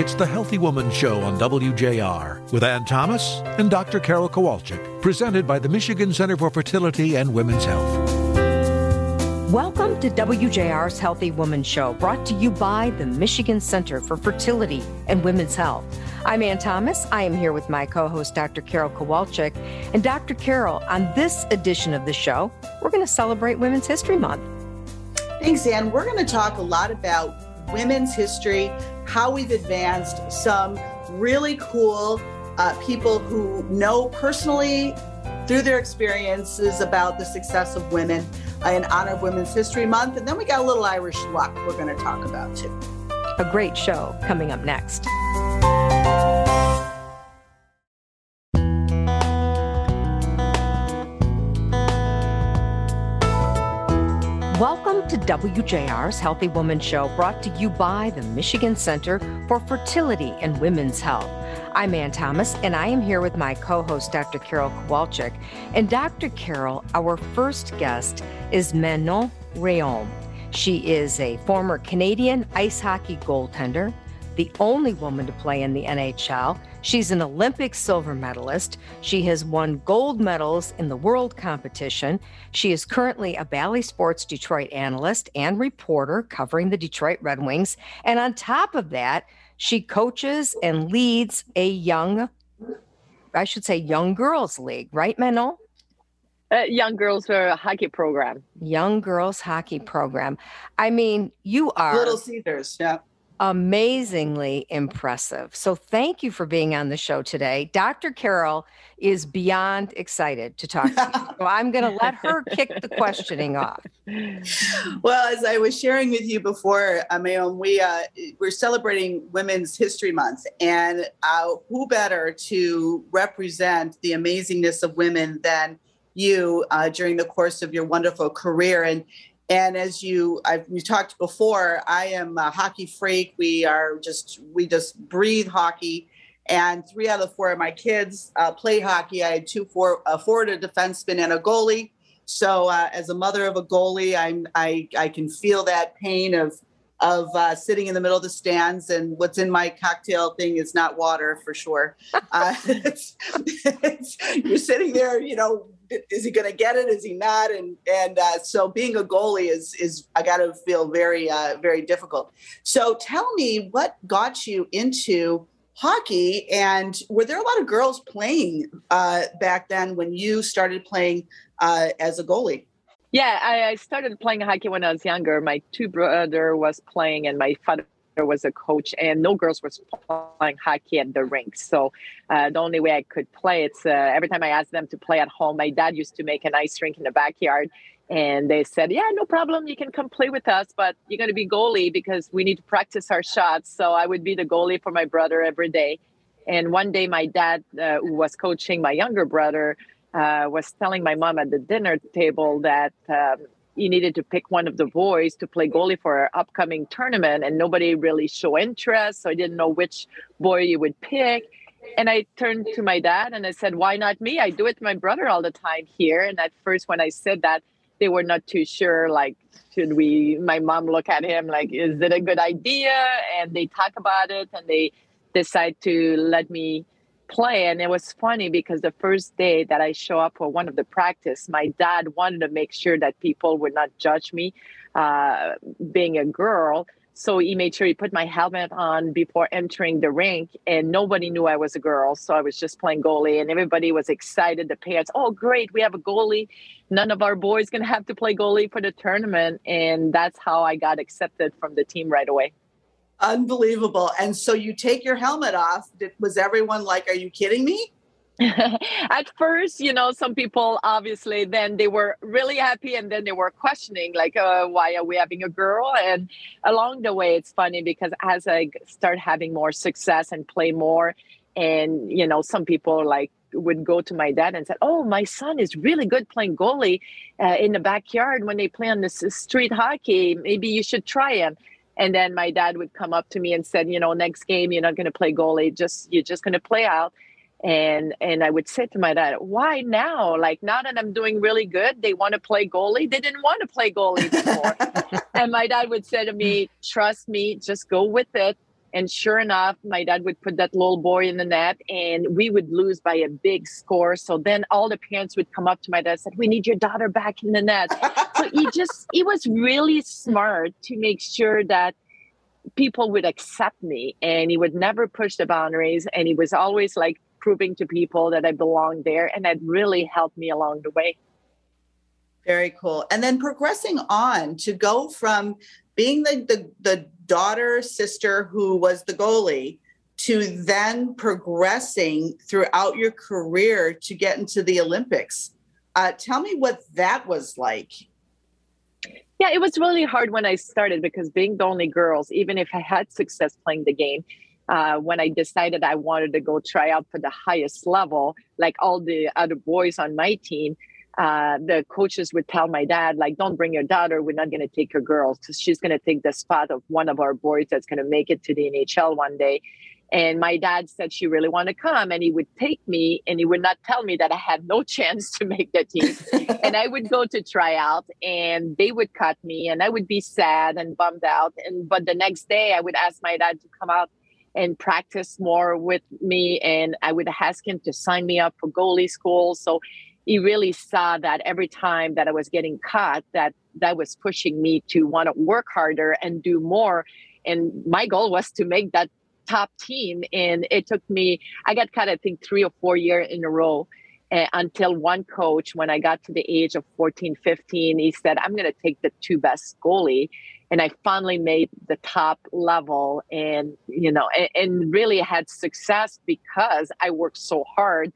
It's the Healthy Woman Show on WJR with Ann Thomas and Dr. Carol Kowalczyk, presented by the Michigan Center for Fertility and Women's Health. Welcome to WJR's Healthy Woman Show, brought to you by the Michigan Center for Fertility and Women's Health. I'm Ann Thomas. I am here with my co host, Dr. Carol Kowalczyk. And Dr. Carol, on this edition of the show, we're going to celebrate Women's History Month. Thanks, Ann. We're going to talk a lot about women's history, how we've advanced, some really cool uh, people who know personally through their experiences about the success of women in honor of Women's History Month. And then we got a little Irish luck we're going to talk about too. A great show coming up next. To WJR's Healthy Woman Show, brought to you by the Michigan Center for Fertility and Women's Health. I'm Ann Thomas, and I am here with my co host, Dr. Carol Kowalczyk. And Dr. Carol, our first guest is Manon Rhéaume. She is a former Canadian ice hockey goaltender, the only woman to play in the NHL. She's an Olympic silver medalist. She has won gold medals in the world competition. She is currently a Bally Sports Detroit analyst and reporter covering the Detroit Red Wings. And on top of that, she coaches and leads a young, I should say, young girls league, right, Manon? Uh, young girls for a hockey program. Young girls hockey program. I mean, you are Little Caesars, yeah amazingly impressive. So thank you for being on the show today. Dr. Carol is beyond excited to talk to you. So I'm going to let her kick the questioning off. Well, as I was sharing with you before, Manon, we uh, we're celebrating Women's History Month, and uh, who better to represent the amazingness of women than you uh, during the course of your wonderful career and and as you I've we talked before, I am a hockey freak. We are just we just breathe hockey. And three out of four of my kids uh, play hockey. I had two for a forward, a defenseman, and a goalie. So uh, as a mother of a goalie, I'm I I can feel that pain of of uh, sitting in the middle of the stands. And what's in my cocktail thing is not water for sure. Uh, it's, it's, you're sitting there, you know, is he going to get it? Is he not? And and uh, so being a goalie is is I got to feel very uh, very difficult. So tell me what got you into hockey, and were there a lot of girls playing uh, back then when you started playing uh, as a goalie? Yeah, I, I started playing hockey when I was younger. My two brother was playing, and my father was a coach and no girls was playing hockey at the rink. So uh, the only way i could play it's uh, every time i asked them to play at home my dad used to make an ice rink in the backyard and they said yeah no problem you can come play with us but you're going to be goalie because we need to practice our shots. So i would be the goalie for my brother every day. And one day my dad uh, who was coaching my younger brother uh, was telling my mom at the dinner table that um, you needed to pick one of the boys to play goalie for our upcoming tournament and nobody really show interest so i didn't know which boy you would pick. And i turned to my dad and i said why not me? I do it to my brother all the time here. And at first when i said that they were not too sure like should we my mom look at him like is it a good idea? And they talk about it and they decide to let me play and it was funny because the first day that i show up for one of the practice my dad wanted to make sure that people would not judge me uh, being a girl. So he made sure he put my helmet on before entering the rink and nobody knew i was a girl. So i was just playing goalie and everybody was excited. The parents oh great we have a goalie. None of our boys to have to play goalie for the tournament. And that's how i got accepted from the team right away Unbelievable. And so you take your helmet off. Was everyone like, are you kidding me? At first, you know, some people obviously then they were really happy and then they were questioning, like, uh, why are we having a girl? And along the way, it's funny because as I start having more success and play more, and, you know, some people like, would go to my dad and said, "Oh, my son is really good playing goalie uh, in the backyard when they play on the street hockey. Maybe you should try him." And then my dad would come up to me and said, you know, next game you're not going to play goalie, just you're just going to play out. And and I would say to my dad, why now? Like now that I'm doing really good, they want to play goalie. They didn't want to play goalie before. and my dad would say to me, trust me, just go with it. And sure enough, my dad would put that little boy in the net and we would lose by a big score. So then all the parents would come up to my dad and said, We need your daughter back in the net. so he just he was really smart to make sure that people would accept me and he would never push the boundaries and he was always like proving to people that I belonged there and that really helped me along the way. Very cool. And then progressing on to go from being the, the, the daughter, sister who was the goalie to then progressing throughout your career to get into the Olympics. Uh, tell me what that was like. Yeah, it was really hard when I started because being the only girls, even if I had success playing the game, uh, when I decided I wanted to go try out for the highest level, like all the other boys on my team, uh, the coaches would tell my dad, like, don't bring your daughter. We're not going to take your girls because she's going to take the spot of one of our boys that's going to make it to the NHL one day. And my dad said she really wanted to come and he would take me and he would not tell me that I had no chance to make the team. and I would go to try out and they would cut me and I would be sad and bummed out. And but the next day I would ask my dad to come out and practice more with me and I would ask him to sign me up for goalie school. So he really saw that every time that I was getting cut, that that was pushing me to want to work harder and do more. And my goal was to make that top team. And it took me, I got cut, I think, three or four years in a row uh, until one coach, when I got to the age of 14, 15, he said, I'm going to take the two best goalie. And I finally made the top level and, you know, and, and really had success because I worked so hard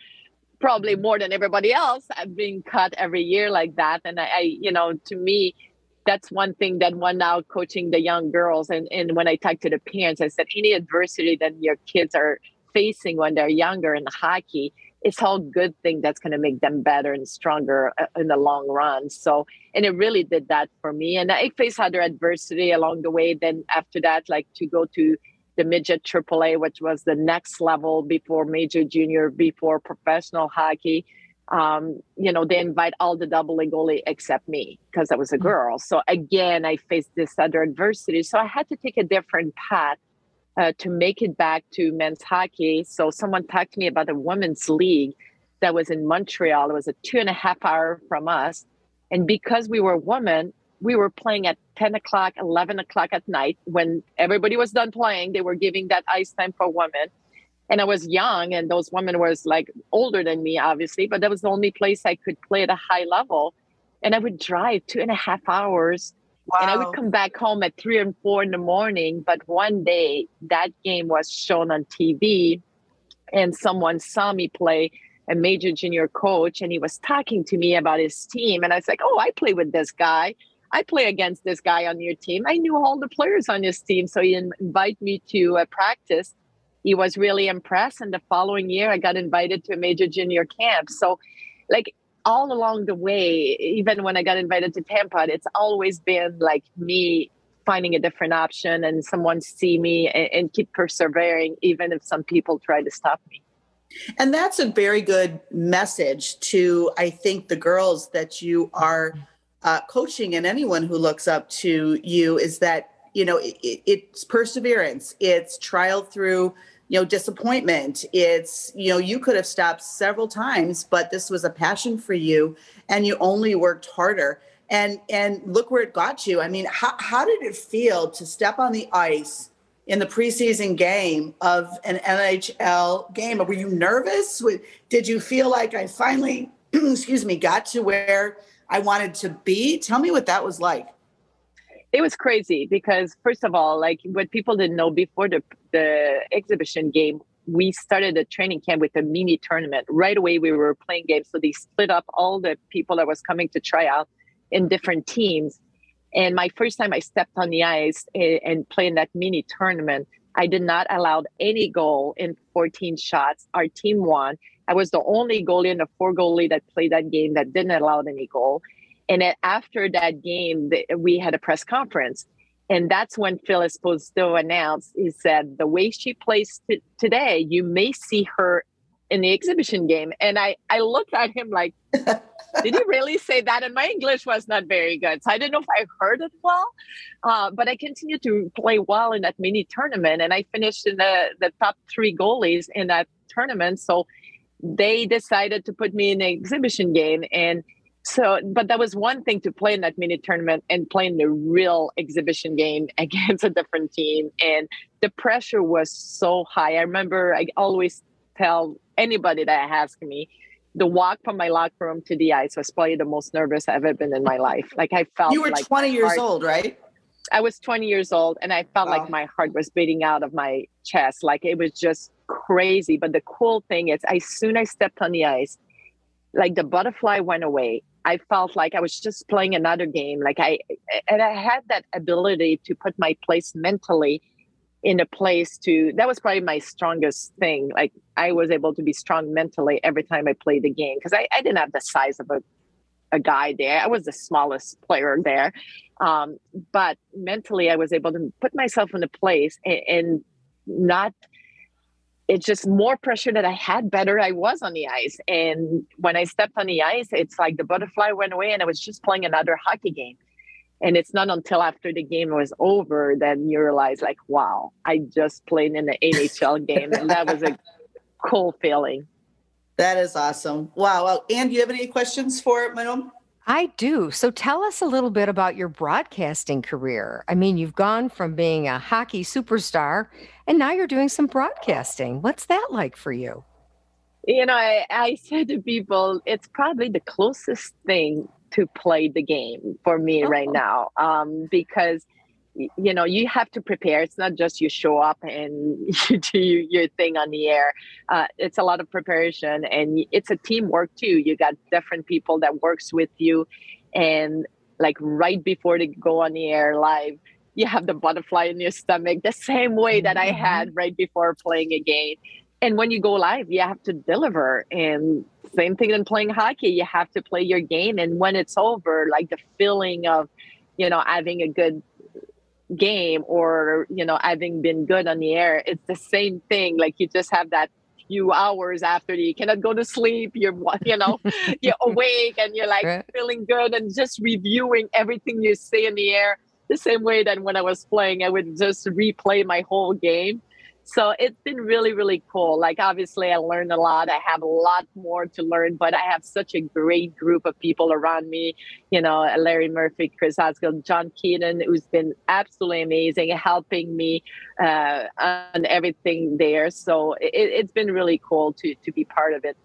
probably more than everybody else. I've been cut every year like that. And I, I, you know to me that's one thing that one now coaching the young girls. And, and when i talk to the parents i said any adversity that your kids are facing when they're younger in hockey it's all good thing that's going to make them better and stronger uh, in the long run. So and it really did that for me. And i faced other adversity along the way. Then after that like to go to the midget AAA, which was the next level before major junior, before professional hockey um, you know, they invite all the double A goalie except me because I was a mm. girl. So again, I faced this other adversity. So I had to take a different path uh, to make it back to men's hockey. So someone talked to me about a women's league that was in Montreal. It was a two and a half hour from us. And because we were women, we were playing at 10 o'clock, 11 o'clock at night when everybody was done playing. They were giving that ice time for women and I was young, and those women was like older than me, obviously, but that was the only place I could play at a high level. And I would drive two and a half hours, wow. and I would come back home at three and four in the morning. But one day, that game was shown on TV, and someone saw me play a major junior coach, and he was talking to me about his team, and I was like, "Oh, I play with this guy." I play against this guy on your team. I knew all the players on his team. So he invited me to uh, practice he was really impressed. And the following year, I got invited to a major junior camp. So, like, all along the way, even when I got invited to Tampa, it's always been like me finding a different option and someone see me and, and keep persevering, even if some people try to stop me. And that's a very good message to, I think, the girls that you are uh, coaching and anyone who looks up to you is that, you know, it, it's perseverance, it's trial through you know disappointment it's you know you could have stopped several times but this was a passion for you and you only worked harder. And and look where it got you. I mean how, how did it feel to step on the ice in the preseason game of an nhl game? Were you nervous? Did you feel like i finally excuse me got to where i wanted to be. Tell me what that was like. It was crazy because first of all like what people didn't know before the the exhibition game we started a training camp with a mini tournament. Right away we were playing games so they split up all the people that was coming to try out in different teams. And my first time i stepped on the ice and playing that mini tournament i did not allow any goal in 14 shots. Our team won i was the only goalie in the four goalie that played that game that didn't allow any goal and after that game, we had a press conference. And that's when Phil Esposito announced, he said, the way she plays t- today, you may see her in the exhibition game. And I, I looked at him like, did he really say that? And my English was not very good. So I didn't know if I heard it well. Uh, but I continued to play well in that mini tournament. And I finished in the, the top three goalies in that tournament. So they decided to put me in the exhibition game. And so, but that was one thing to play in that mini tournament and play in the real exhibition game against a different team. And the pressure was so high. I remember I always tell anybody that asks me, the walk from my locker room to the ice was probably the most nervous I've ever been in my life. Like I felt you were like 20 years heart, old, right? I was 20 years old and I felt like my heart was beating out of my chest. Like it was just crazy. But the cool thing is, as soon as I stepped on the ice, like the butterfly went away. I felt like I was just playing another game. Like I, and I had that ability to put my place mentally in a place to that was probably my strongest thing like i was able to be strong mentally every time i played the game because I, I didn't have the size of a, a guy there i was the smallest player there um, but mentally i was able to put myself in a place and, and not it's just more pressure that I had, better I was on the ice. And when I stepped on the ice, it's like the butterfly went away and I was just playing another hockey game. And it's not until after the game was over that you realize, like, wow, I just played in the NHL game. And that was a cool feeling. That is awesome. Wow. Well, Anne, do you have any questions for Manon? I do. So tell us a little bit about your broadcasting career. I mean, you've gone from being a hockey superstar and now you're doing some broadcasting. What's that like for you? You know, I, I said to people, it's probably the closest thing to play the game for me oh. right now um, because you know you have to prepare. It's not just you show up and you do your thing on the air. Uh, it's a lot of preparation and it's a teamwork too. You got different people that works with you and like right before they go on the air live you have the butterfly in your stomach the same way that i had mm-hmm. right before playing a game. And when you go live you have to deliver. And same thing in playing hockey. You have to play your game. And when it's over like the feeling of you know having a good game or you know having been good on the air it's the same thing. Like you just have that few hours after you cannot go to sleep. You're you know you're awake and you're like right. feeling good and just reviewing everything you say in the air. The same way that when i was playing i would just replay my whole game so it's been really really cool. Like obviously i learned a lot. I have a lot more to learn but i have such a great group of people around me you know larry murphy chris Osgood, john keating who's been absolutely amazing helping me uh, on everything there. So it, it's been really cool to to be part of it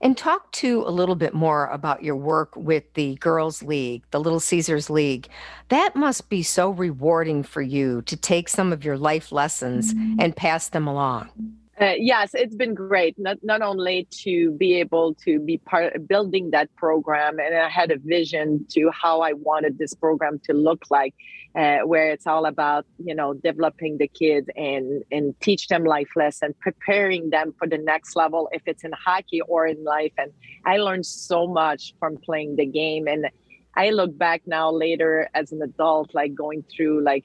and talk to a little bit more about your work with the Girls League, the Little Caesars League. That must be so rewarding for you to take some of your life lessons mm-hmm. and pass them along. Uh, yes, it's been great. Not not only to be able to be part of building that program, and I had a vision to how I wanted this program to look like, uh, where it's all about you know developing the kids and and teach them life lessons, preparing them for the next level, if it's in hockey or in life. And I learned so much from playing the game, and I look back now later as an adult, like going through like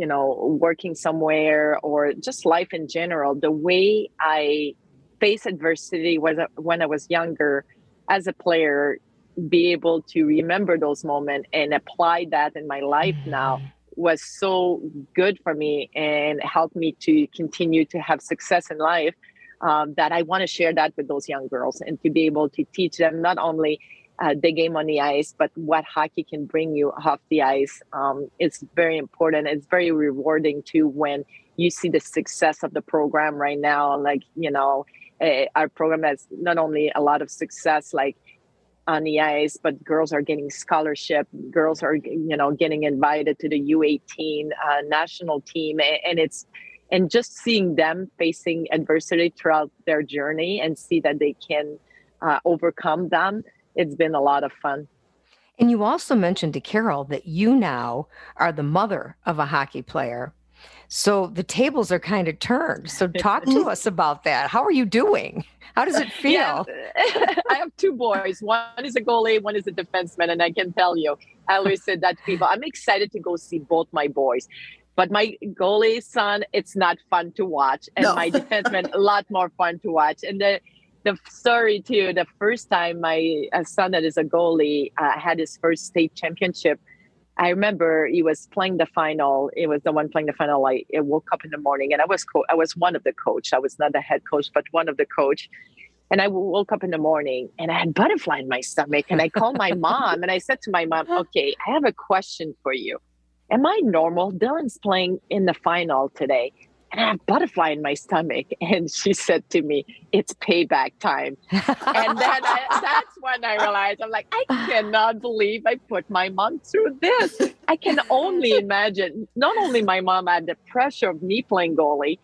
you know, working somewhere or just life in general, the way I face adversity was when I was younger as a player, be able to remember those moments and apply that in my life now mm-hmm. was so good for me and helped me to continue to have success in life. Um, that I want to share that with those young girls and to be able to teach them not only uh, the game on the ice, but what hockey can bring you off the ice. Um, it's very important. It's very rewarding too when you see the success of the program right now. Like, you know, uh, our program has not only a lot of success, like on the ice, but girls are getting scholarship. Girls are, you know, getting invited to the U18 uh, national team. And it's, and just seeing them facing adversity throughout their journey and see that they can uh, overcome them it's been a lot of fun. And you also mentioned to Carol that you now are the mother of a hockey player. So the tables are kind of turned. So talk to us about that. How are you doing? How does it feel? Yeah. I have two boys. One is a goalie, one is a defenseman. And I can tell you, I always said that to people. I'm excited to go see both my boys. But my goalie son, it's not fun to watch. And no. my defenseman, a lot more fun to watch. And the the story too. The first time my son that is a goalie uh, had his first state championship, I remember he was playing the final. It was the one playing the final. I, I woke up in the morning and I was co- I was one of the coach. I was not the head coach, but one of the coach. And I woke up in the morning and I had butterfly in my stomach. And I called my mom and I said to my mom, "Okay, I have a question for you. Am I normal? Dylan's playing in the final today and I have butterfly in my stomach. And she said to me, it's payback time. and then I, that's when I realized, I'm like, I cannot believe I put my mom through this. I can only imagine, not only my mom had the pressure of me playing goalie,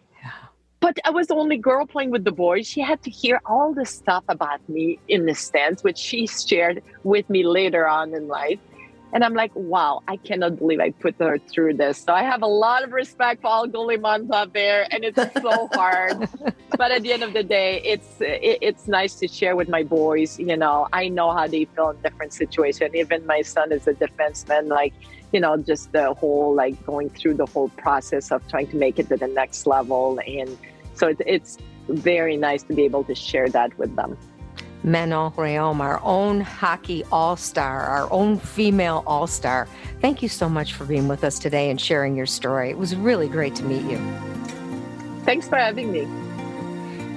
but I was the only girl playing with the boys. She had to hear all the stuff about me in the stands, which she shared with me later on in life. And I'm like, wow, I cannot believe I put her through this. So I have a lot of respect for all goalie moms out there, and it's so hard. but at the end of the day, it's it, it's nice to share with my boys. You know, I know how they feel in different situations. Even my son is a defenseman, like you know, just the whole like going through the whole process of trying to make it to the next level, and so it, it's very nice to be able to share that with them. Manon Rhéaume, oh, our own hockey all star, our own female all star. Thank you so much for being with us today and sharing your story. It was really great to meet you. Thanks for having me.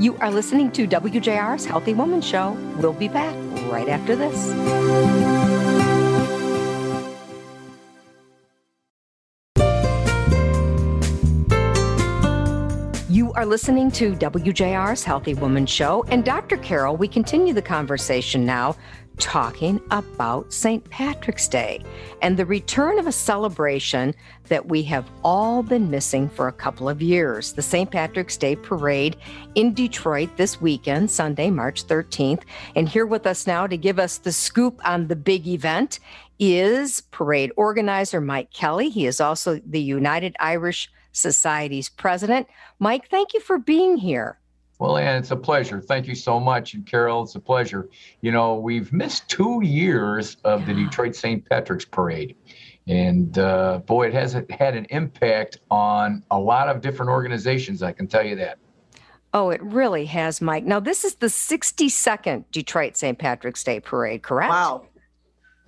You are listening to WJR's Healthy Woman Show. We'll be back right after this. Are listening to WJR's Healthy Woman Show. And Dr. Carol, we continue the conversation now talking about St. Patrick's Day and the return of a celebration that we have all been missing for a couple of years. The St. Patrick's Day Parade in Detroit this weekend, Sunday, March 13th. And here with us now to give us the scoop on the big event is parade organizer Mike Kelly. He is also the United Irish Society's president. Mike, thank you for being here. Well, Ann, it's a pleasure. Thank you so much. And Carol, it's a pleasure. You know, we've missed two years of the Detroit St. Patrick's Parade. And uh, boy, it has had an impact on a lot of different organizations, I can tell you that. Oh, it really has, Mike. Now, this is the 62nd Detroit St. Patrick's Day Parade, correct? Wow.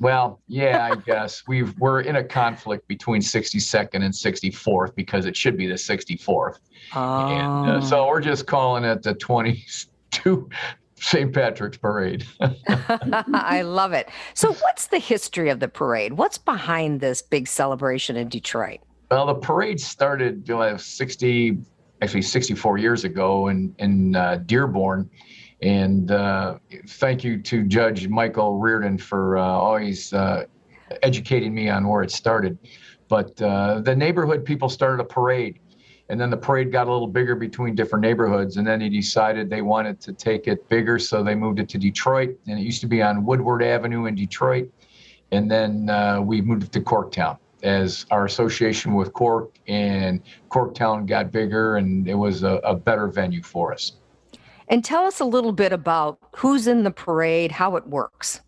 Well, yeah, I guess we've we're in a conflict between 62nd and 64th because it should be the 64th, oh. and uh, so we're just calling it the 22 St. Patrick's Parade. I love it. So, what's the history of the parade? What's behind this big celebration in Detroit? Well, the parade started you know, 60, actually 64 years ago in in uh, Dearborn and uh, thank you to Judge Michael Reardon for uh, always uh, educating me on where it started. But uh, the neighborhood people started a parade, and then the parade got a little bigger between different neighborhoods. And then he decided they wanted to take it bigger, so they moved it to Detroit. And it used to be on Woodward Avenue in Detroit. And then uh, we moved it to Corktown as our association with Cork and Corktown got bigger, and it was a, a better venue for us. And tell us a little bit about who's in the parade, how it works.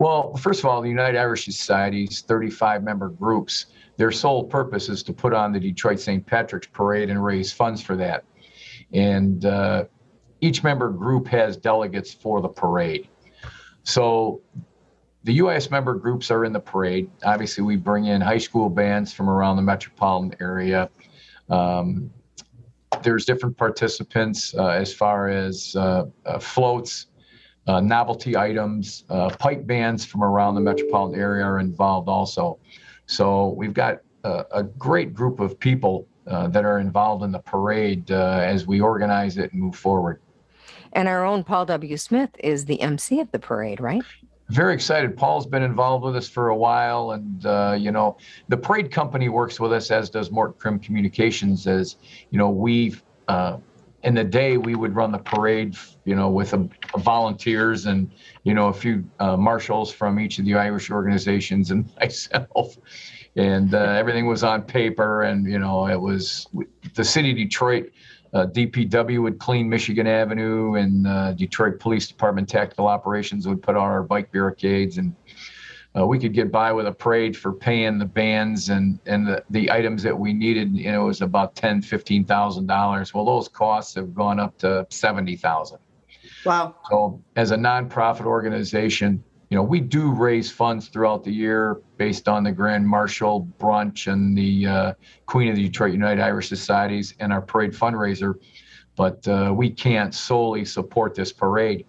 Well, first of all, the United Irish Society's 35 member groups, their sole purpose is to put on the Detroit St. Patrick's Parade and raise funds for that. And uh, each member group has delegates for the parade. So the US member groups are in the parade. Obviously, we bring in high school bands from around the metropolitan area. Um, there's different participants uh, as far as uh, uh, floats, uh, novelty items, uh, pipe bands from around the metropolitan area are involved also. So we've got a, a great group of people that are involved in the parade as we organize it and move forward. And our own Paul W. Smith is the MC of the parade, right? Very excited. Paul's been involved with us for a while, and uh, you know, the parade company works with us, as does Morton Crim Communications. As you know, we uh, in the day we would run the parade, you know, with a, a volunteers and you know a few uh, marshals from each of the Irish organizations and myself, and uh, everything was on paper, and you know, it was the city of Detroit uh, DPW would clean Michigan Avenue, and uh, Detroit Police Department Tactical Operations would put on our bike barricades, and uh, we could get by with a parade for paying the bands and and the, the items that we needed. You know, it was about ten, fifteen thousand dollars. Well, those costs have gone up to seventy thousand. Wow. So, as a nonprofit organization, you know, we do raise funds throughout the year based on the Grand Marshal brunch and the uh, Queen of the Detroit United Irish Societies and our parade fundraiser, but uh, we can't solely support this parade.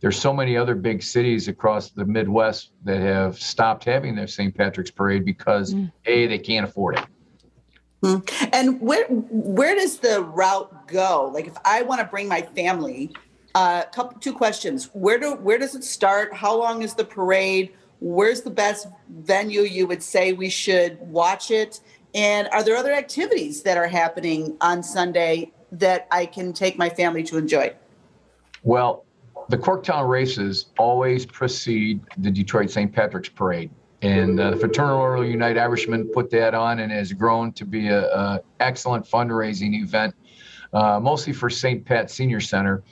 There's so many other big cities across the Midwest that have stopped having their St. Patrick's Parade because mm. a they can't afford it. Mm. And where where does the route go? Like if I want to bring my family, uh, couple two questions. Where do where does it start? How long is the parade? Where's the best venue you would say we should watch it? And are there other activities that are happening on Sunday that I can take my family to enjoy? Well, the Corktown races always precede the Detroit St. Patrick's Parade. And uh, the Fraternal Order of United Irishmen put that on and has grown to be an excellent fundraising event, uh, mostly for St. Pat Senior Center.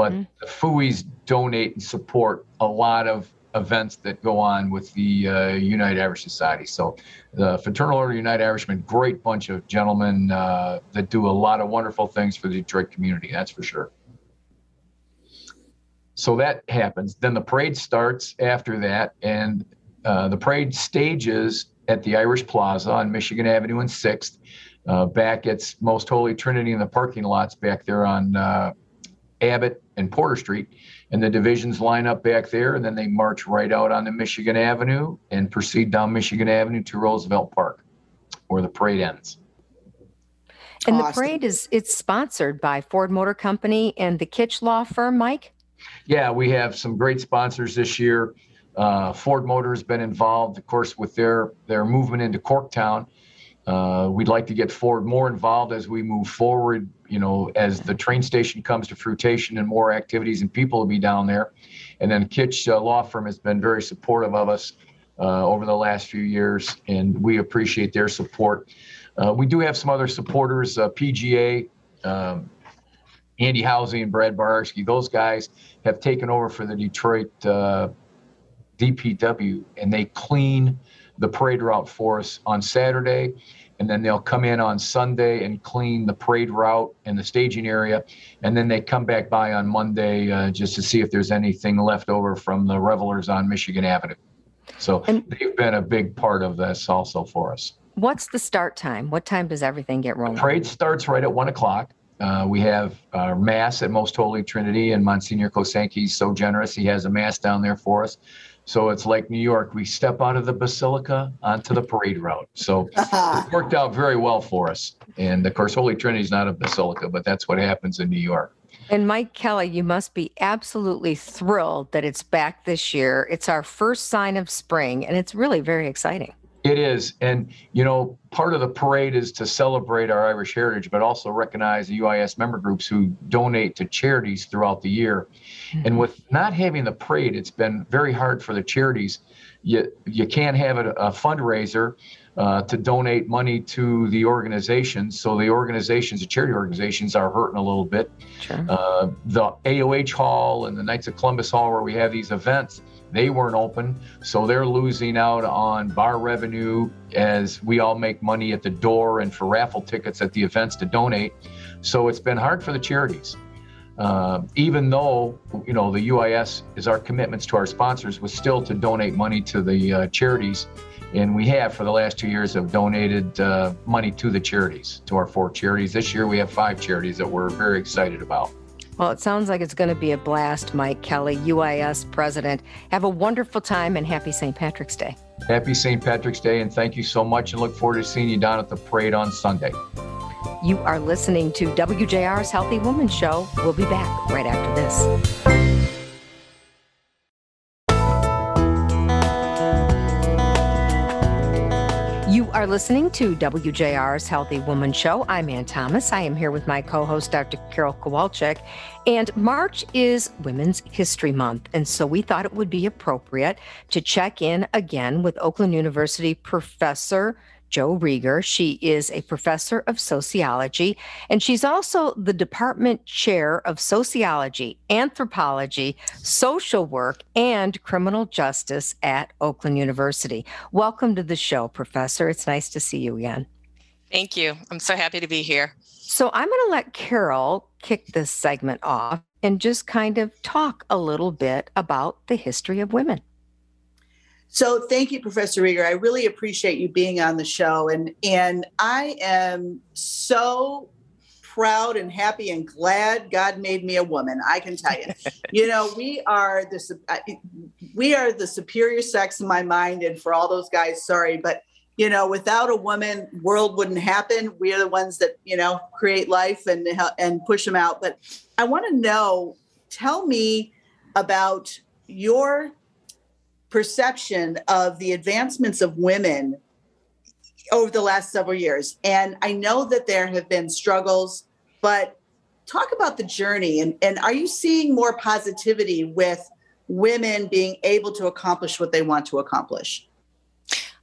But mm-hmm. the FUIs donate and support a lot of events that go on with the uh, United Irish Society. So the Fraternal Order United Irishmen, great bunch of gentlemen uh, that do a lot of wonderful things for the Detroit community, that's for sure. So that happens. Then the parade starts after that, and uh, the parade stages at the Irish Plaza on Michigan Avenue and 6th, uh, back at Most Holy Trinity in the parking lots back there on uh, Abbott and Porter Street. And the divisions line up back there, and then they march right out on the Michigan Avenue and proceed down Michigan Avenue to Roosevelt Park, where the parade ends. And awesome. the parade is it's sponsored by Ford Motor Company and the Kitch Law Firm, Mike. Yeah, we have some great sponsors this year. Uh, Ford Motor has been involved, of course, with their their movement into Corktown. Uh, we'd like to get Ford more involved as we move forward. You know, as the train station comes to fruition and more activities and people will be down there. And then Kitch uh, Law Firm has been very supportive of us uh, over the last few years, and we appreciate their support. Uh, we do have some other supporters, uh, PGA. Um, Andy Housey and Brad Bararski, those guys have taken over for the Detroit uh, DPW, and they clean the parade route for us on Saturday, and then they'll come in on Sunday and clean the parade route and the staging area, and then they come back by on Monday uh, just to see if there's anything left over from the revelers on Michigan Avenue. So and they've been a big part of this also for us. What's the start time? What time does everything get rolling? The parade starts right at one o'clock. Uh, we have our mass at Most Holy Trinity, and Monsignor Kosanke is so generous. He has a mass down there for us. So it's like New York. We step out of the basilica onto the parade route. So it worked out very well for us. And of course, Holy Trinity is not a basilica, but that's what happens in New York. And Mike Kelly, you must be absolutely thrilled that it's back this year. It's our first sign of spring, and it's really very exciting. It is. And, you know, part of the parade is to celebrate our Irish heritage, but also recognize the UIS member groups who donate to charities throughout the year. Mm-hmm. And with not having the parade, it's been very hard for the charities. You, you can't have a, a fundraiser uh, to donate money to the organizations. So the organizations, the charity organizations, are hurting a little bit. Sure. Uh, the AOH Hall and the Knights of Columbus Hall, where we have these events, they weren't open, so they're losing out on bar revenue as we all make money at the door and for raffle tickets at the events to donate. So it's been hard for the charities. Uh, even though you know the UIS is our commitments to our sponsors was still to donate money to the uh, charities, and we have for the last two years have donated uh, money to the charities to our four charities. This year we have five charities that we're very excited about. Well, it sounds like it's going to be a blast, Mike Kelly, UIS president. Have a wonderful time and happy St. Patrick's Day. Happy St. Patrick's Day, and thank you so much, and look forward to seeing you down at the parade on Sunday. You are listening to WJR's Healthy Woman Show. We'll be back right after this. Are listening to WJR's Healthy Woman Show. I'm Ann Thomas. I am here with my co host, Dr. Carol Kowalczyk. And March is Women's History Month. And so we thought it would be appropriate to check in again with Oakland University professor Jo Reger. She is a professor of sociology, and she's also the department chair of sociology, anthropology, social work, and criminal justice at Oakland University. Welcome to the show, Professor. It's nice to see you again. Thank you. I'm so happy to be here. So I'm going to let Carol kick this segment off and just kind of talk a little bit about the history of women. So thank you, Professor Reger. I really appreciate you being on the show. And and I am so proud and happy and glad God made me a woman. I can tell you. you know, we are the we are the superior sex in my mind. And for all those guys, sorry, but you know, without a woman, world wouldn't happen. We are the ones that you know create life and and push them out. But I want to know. Tell me about your perception of the advancements of women over the last several years. And I know that there have been struggles, but talk about the journey and, and are you seeing more positivity with women being able to accomplish what they want to accomplish?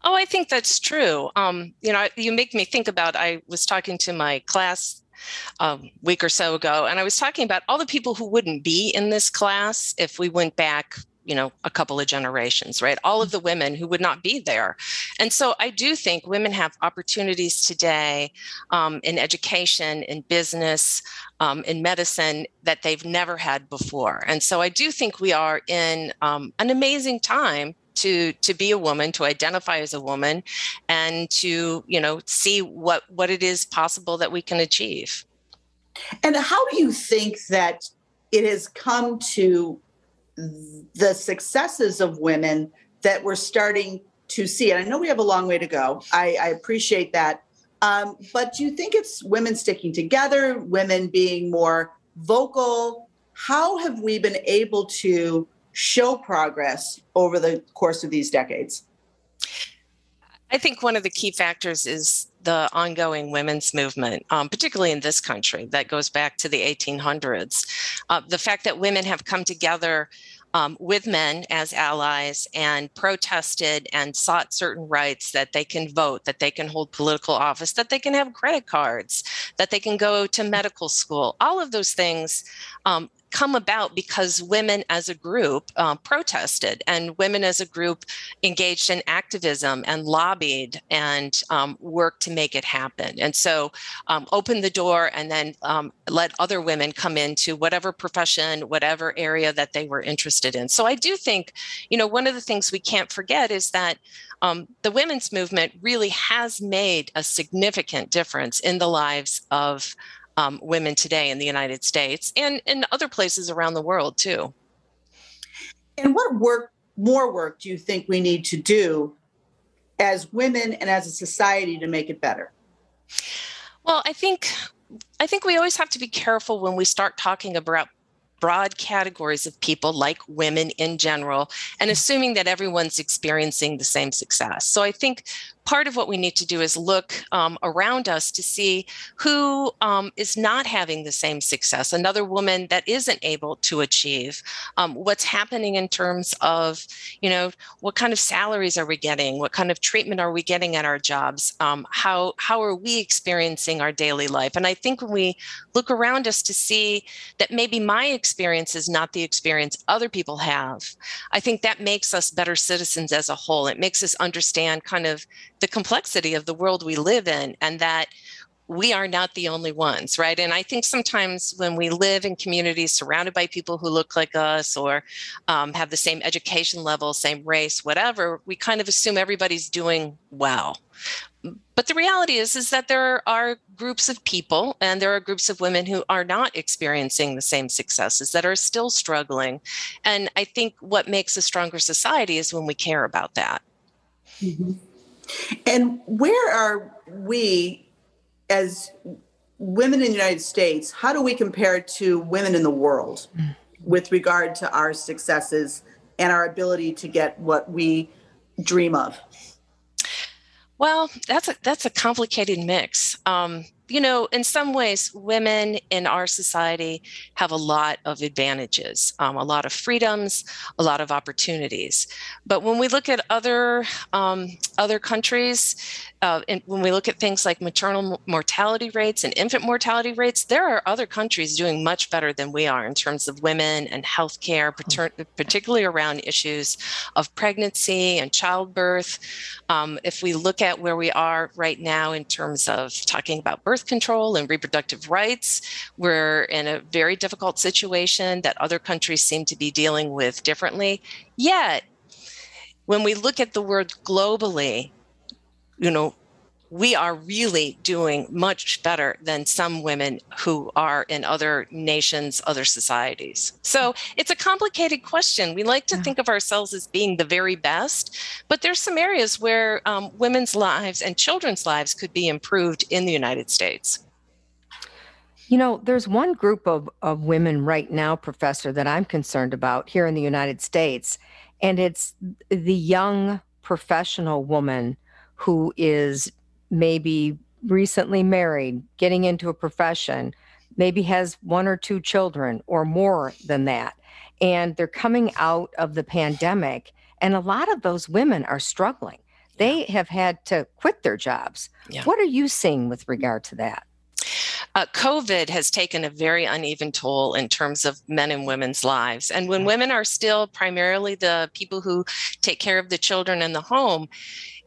Oh, I think that's true. Um, you know, you make me think about. I was talking to my class a um, week or so ago, and I was talking about all the people who wouldn't be in this class if we went back you know a couple of generations right? All of the women who would not be there. And so i do think women have opportunities today um, in education in business um, in medicine that they've never had before. And so i do think we are in um, an amazing time to to be a woman to identify as a woman and to you know see what what it is possible that we can achieve. And how do you think that it has come to the successes of women that we're starting to see. And I know we have a long way to go. I, I appreciate that. Um, but do you think it's women sticking together, women being more vocal? How have we been able to show progress over the course of these decades? I think one of the key factors is the ongoing women's movement, um, particularly in this country, that goes back to the 1800s. Uh, the fact that women have come together um, with men as allies and protested and sought certain rights that they can vote, that they can hold political office, that they can have credit cards, that they can go to medical school. All of those things um, come about because women as a group uh, protested and women as a group engaged in activism and lobbied and um, worked to make it happen. And so um, opened the door and then um, let other women come into whatever profession, whatever area that they were interested in. So I do think, you know, one of the things we can't forget is that um, the women's movement really has made a significant difference in the lives of um, women today in the United States and in other places around the world too. And what work, more work, do you think we need to do as women and as a society to make it better? Well, I think I think we always have to be careful when we start talking about broad categories of people like women in general and assuming that everyone's experiencing the same success. So I think part of what we need to do is look um, around us to see who um, is not having the same success, another woman that isn't able to achieve, um, what's happening in terms of, you know, what kind of salaries are we getting, what kind of treatment are we getting at our jobs, um, how how are we experiencing our daily life, and I think when we look around us to see that maybe my experience is not the experience other people have, I think that makes us better citizens as a whole. It makes us understand kind of the complexity of the world we live in and that we are not the only ones, right? And I think sometimes when we live in communities surrounded by people who look like us or um, have the same education level, same race, whatever, we kind of assume everybody's doing well. But the reality is, is that there are groups of people and there are groups of women who are not experiencing the same successes that are still struggling. And I think what makes a stronger society is when we care about that. Mm-hmm. And where are we as women in the United States? How do we compare to women in the world with regard to our successes and our ability to get what we dream of? Well, that's a that's a complicated mix. Um, you know, in some ways, women in our society have a lot of advantages, um, a lot of freedoms, a lot of opportunities. But when we look at other um, other countries, uh, and when we look at things like maternal mortality rates and infant mortality rates, there are other countries doing much better than we are in terms of women and healthcare, particularly around issues of pregnancy and childbirth. Um, if we look at where we are right now in terms of talking about birth control and reproductive rights, we're in a very difficult situation that other countries seem to be dealing with differently. Yet, when we look at the word globally, you know, we are really doing much better than some women who are in other nations, other societies. So it's a complicated question. We like to yeah. think of ourselves as being the very best, but there's some areas where um, women's lives and children's lives could be improved in the United States. You know, there's one group of, of women right now, Professor, that I'm concerned about here in the United States, and it's the young professional woman who is maybe recently married, getting into a profession, maybe has one or two children or more than that. And they're coming out of the pandemic. And a lot of those women are struggling. They have had to quit their jobs. Yeah. What are you seeing with regard to that? Uh, COVID has taken a very uneven toll in terms of men and women's lives. And when women are still primarily the people who take care of the children in the home,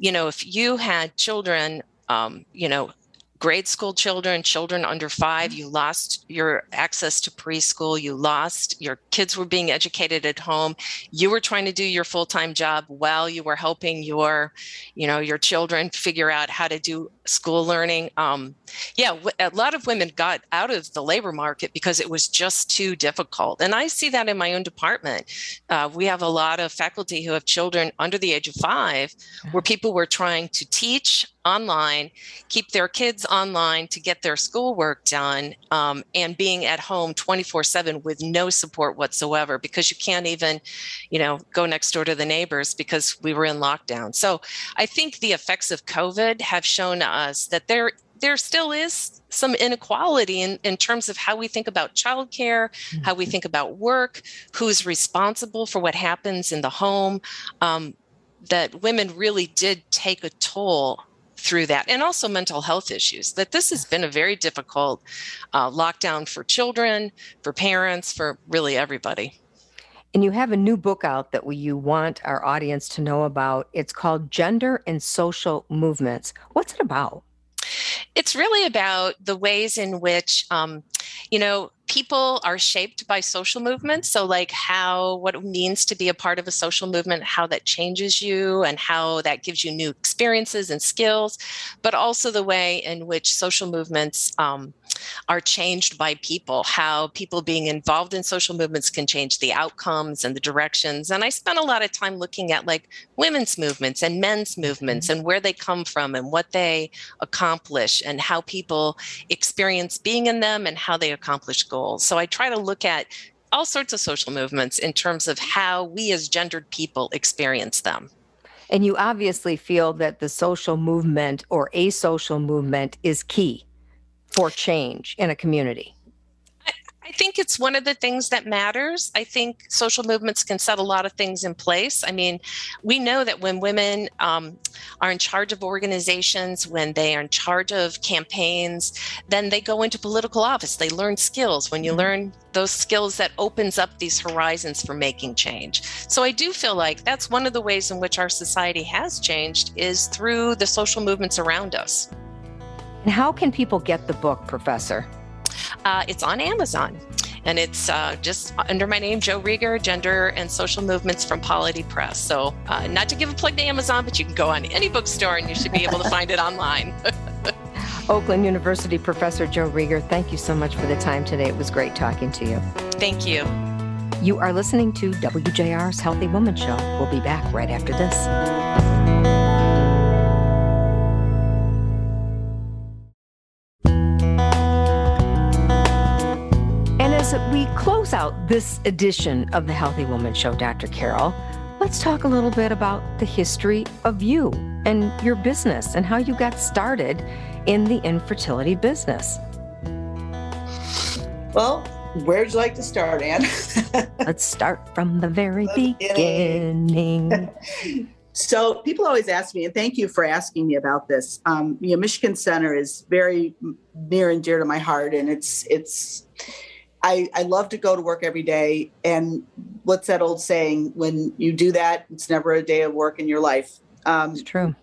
you know, if you had children, um, you know, grade school children, children under five, you lost your access to preschool, you lost your kids were being educated at home. You were trying to do your full-time job while you were helping your, you know, your children figure out how to do school learning. Um, yeah, a lot of women got out of the labor market because it was just too difficult. And I see that in my own department. Uh, we have a lot of faculty who have children under the age of five where people were trying to teach online, keep their kids online to get their schoolwork done, um, and being at home 24 7 with no support whatsoever because you can't even, you know, go next door to the neighbors because we were in lockdown. So I think the effects of COVID have shown us that there there still is some inequality in, in terms of how we think about childcare, mm-hmm. how we think about work, who's responsible for what happens in the home. Um, that women really did take a toll through that and also mental health issues that this has been a very difficult uh, lockdown for children for parents for really everybody and you have a new book out that we, you want our audience to know about. It's called gender and social movements. What's it about? It's really about the ways in which um, you know people are shaped by social movements so like how what it means to be a part of a social movement how that changes you and how that gives you new experiences and skills but also the way in which social movements um, are changed by people, how people being involved in social movements can change the outcomes and the directions. And I spent a lot of time looking at like women's movements and men's movements mm-hmm. and where they come from and what they accomplish and how people experience being in them and how they accomplish goals. So I try to look at all sorts of social movements in terms of how we as gendered people experience them. And you obviously feel that the social movement or a social movement is key for change in a community? I think it's one of the things that matters. I think social movements can set a lot of things in place. I mean, we know that when women um, are in charge of organizations, when they are in charge of campaigns, then they go into political office. They learn skills. When you mm-hmm. learn those skills, that opens up these horizons for making change. So I do feel like that's one of the ways in which our society has changed is through the social movements around us. And how can people get the book, Professor? Uh, it's on Amazon. And it's uh, just under my name, Jo Reger, Gender and Social Movements from Polity Press. So, uh, not to give a plug to Amazon, but you can go on any bookstore and you should be able to find it online. Oakland University Professor Jo Reger, thank you so much for the time today. It was great talking to you. Thank you. You are listening to WJR's Healthy Woman Show. We'll be back right after this. Close out this edition of the Healthy Woman Show, Dr. Carol, let's talk a little bit about the history of you and your business and how you got started in the infertility business. Well, where'd you like to start, Ann? let's start from the very beginning. So people always ask me, and thank you for asking me about this. Um, you know, Michigan Center is very near and dear to my heart, and it's it's. I, I love to go to work every day, and what's that old saying? When you do that, it's never a day of work in your life. Um, it's true.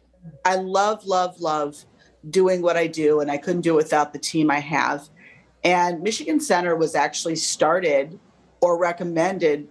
I love, love, love doing what I do, and I couldn't do it without the team I have. And Michigan Center was actually started or recommended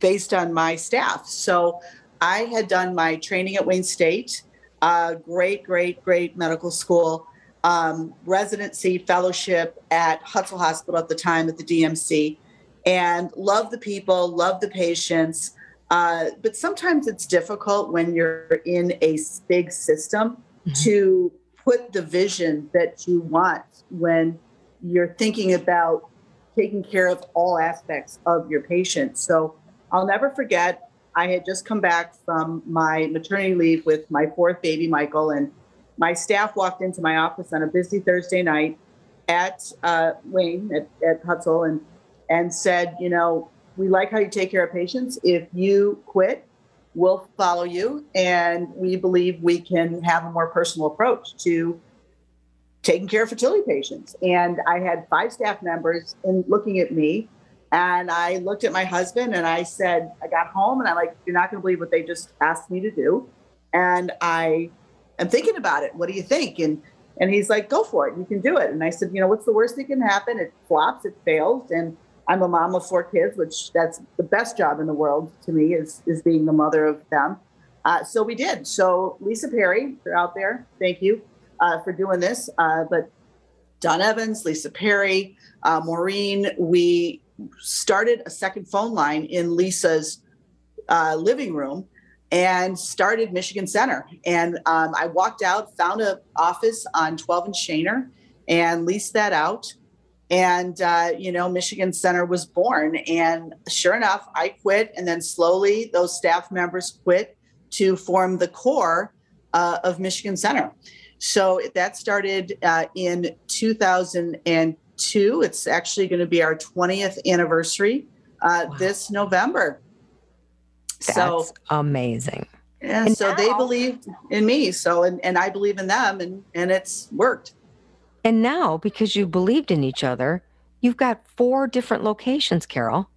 based on my staff. So I had done my training at Wayne State, uh, great, great, great medical school, um, residency, fellowship at Hutzel Hospital at the time at the DMC, and love the people, love the patients. Uh, but sometimes it's difficult when you're in a big system mm-hmm. to put the vision that you want when you're thinking about taking care of all aspects of your patient. So I'll never forget I had just come back from my maternity leave with my fourth baby, Michael, and my staff walked into my office on a busy Thursday night at uh, Wayne at, at Hutzel and and said, you know, we like how you take care of patients. If you quit, we'll follow you, and we believe we can have a more personal approach to taking care of fertility patients. And I had five staff members in looking at me and I looked at my husband and I said, I got home and I'm like, you're not going to believe what they just asked me to do. And I am thinking about it. What do you think? And and he's like, go for it. You can do it. And I said, you know, what's the worst that can happen? It flops, it fails. And I'm a mom of four kids, which that's the best job in the world to me is is being the mother of them. Uh, so we did. So Lisa Perry, you're out there. Thank you uh, for doing this. Uh, but Don Evans, Lisa Perry, uh, Maureen, we started a second phone line in Lisa's uh, living room and started Michigan Center. And um, I walked out, found an office on 12 and Schoenherr, and leased that out. And, uh, you know, Michigan Center was born. And sure enough, I quit. And then slowly those staff members quit to form the core uh, of Michigan Center. So that started uh, in 2002. It's actually going to be our 20th anniversary uh, wow. this November. That's so amazing. Yeah, and so now, they believe in me. So and, and I believe in them and, and it's worked. And now because you believed in each other, you've got four different locations, Carol.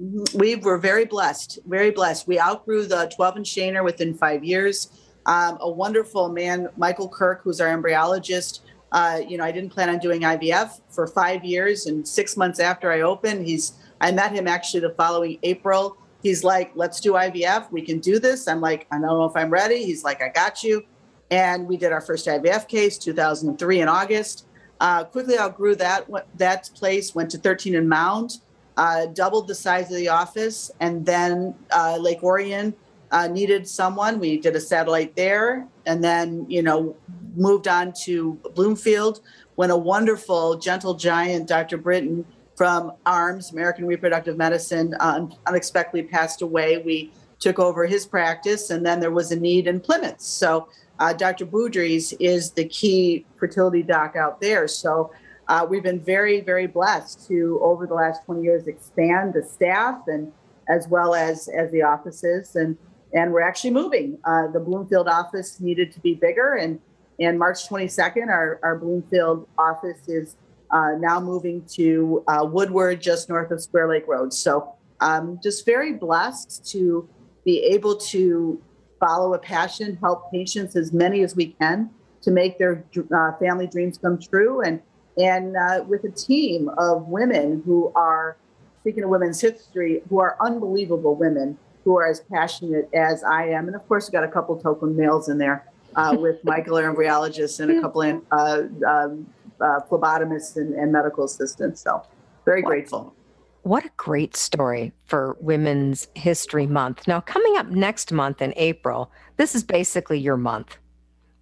Mm-hmm. We were very blessed, very blessed. We outgrew the 12 and Schoenherr within five years. Um, a wonderful man, Michael Kirk, who's our embryologist, uh, you know, I didn't plan on doing IVF for five years, and six months after I opened, he's I met him actually the following April. He's like, "Let's do IVF. We can do this." I'm like, "I don't know if I'm ready." He's like, "I got you," and we did our first IVF case, 2003 in August. Uh, quickly outgrew that that place, went to 13 and Mound, uh, doubled the size of the office, and then uh, Lake Orion uh, needed someone. We did a satellite there, and then you know moved on to Bloomfield when a wonderful gentle giant, Dr. Britton from ARMS, American Reproductive Medicine, uh, unexpectedly passed away. We took over his practice, and then there was a need in Plymouth. So uh, Dr. Boudries is the key fertility doc out there. So uh, we've been very, very blessed to, over the last 20 years, expand the staff and as well as as the offices. And and we're actually moving. Uh, the Bloomfield office needed to be bigger, and and March 22nd, our, our Bloomfield office is uh, now moving to uh, Woodward, just north of Square Lake Road. So I'm just very blessed to be able to follow a passion, help patients as many as we can to make their uh, family dreams come true, and and uh, with a team of women who are speaking of women's history, who are unbelievable women who are as passionate as I am. And of course, we got a couple token males in there uh, with Michael, our embryologist, and a couple of uh, um, uh, phlebotomists and, and, medical assistants. So very grateful. What a great story for Women's History Month. Now, coming up next month in April, this is basically your month.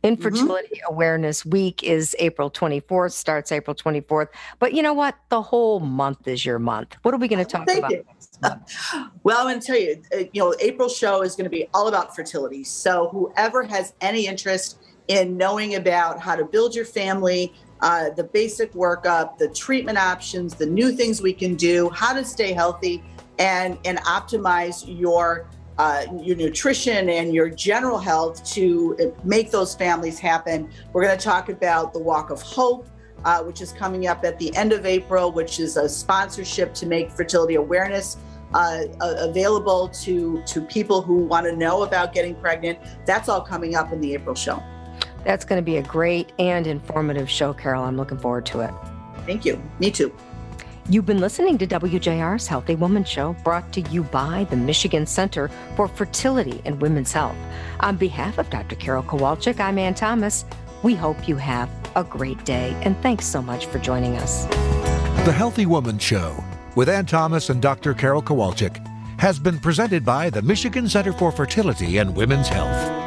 Infertility mm-hmm. Awareness Week is April 24th, starts April 24th. But you know what? The whole month is your month. What are we going to talk Thank about? You. well, I'm going to tell you, uh, you know, April show is going to be all about fertility. So whoever has any interest in knowing about how to build your family, uh, the basic workup, the treatment options, the new things we can do, how to stay healthy, and and optimize your uh, your nutrition and your general health to make those families happen. We're going to talk about the Walk of Hope, uh, which is coming up at the end of April, which is a sponsorship to make fertility awareness uh, available to to people who want to know about getting pregnant. That's all coming up in the April show. That's going to be a great and informative show, Carol. I'm looking forward to it. Thank you. Me too. You've been listening to WJR's Healthy Woman Show, brought to you by the Michigan Center for Fertility and Women's Health. On behalf of Dr. Carol Kowalczyk, I'm Ann Thomas. We hope you have a great day, and thanks so much for joining us. The Healthy Woman Show with Ann Thomas and Dr. Carol Kowalczyk has been presented by the Michigan Center for Fertility and Women's Health.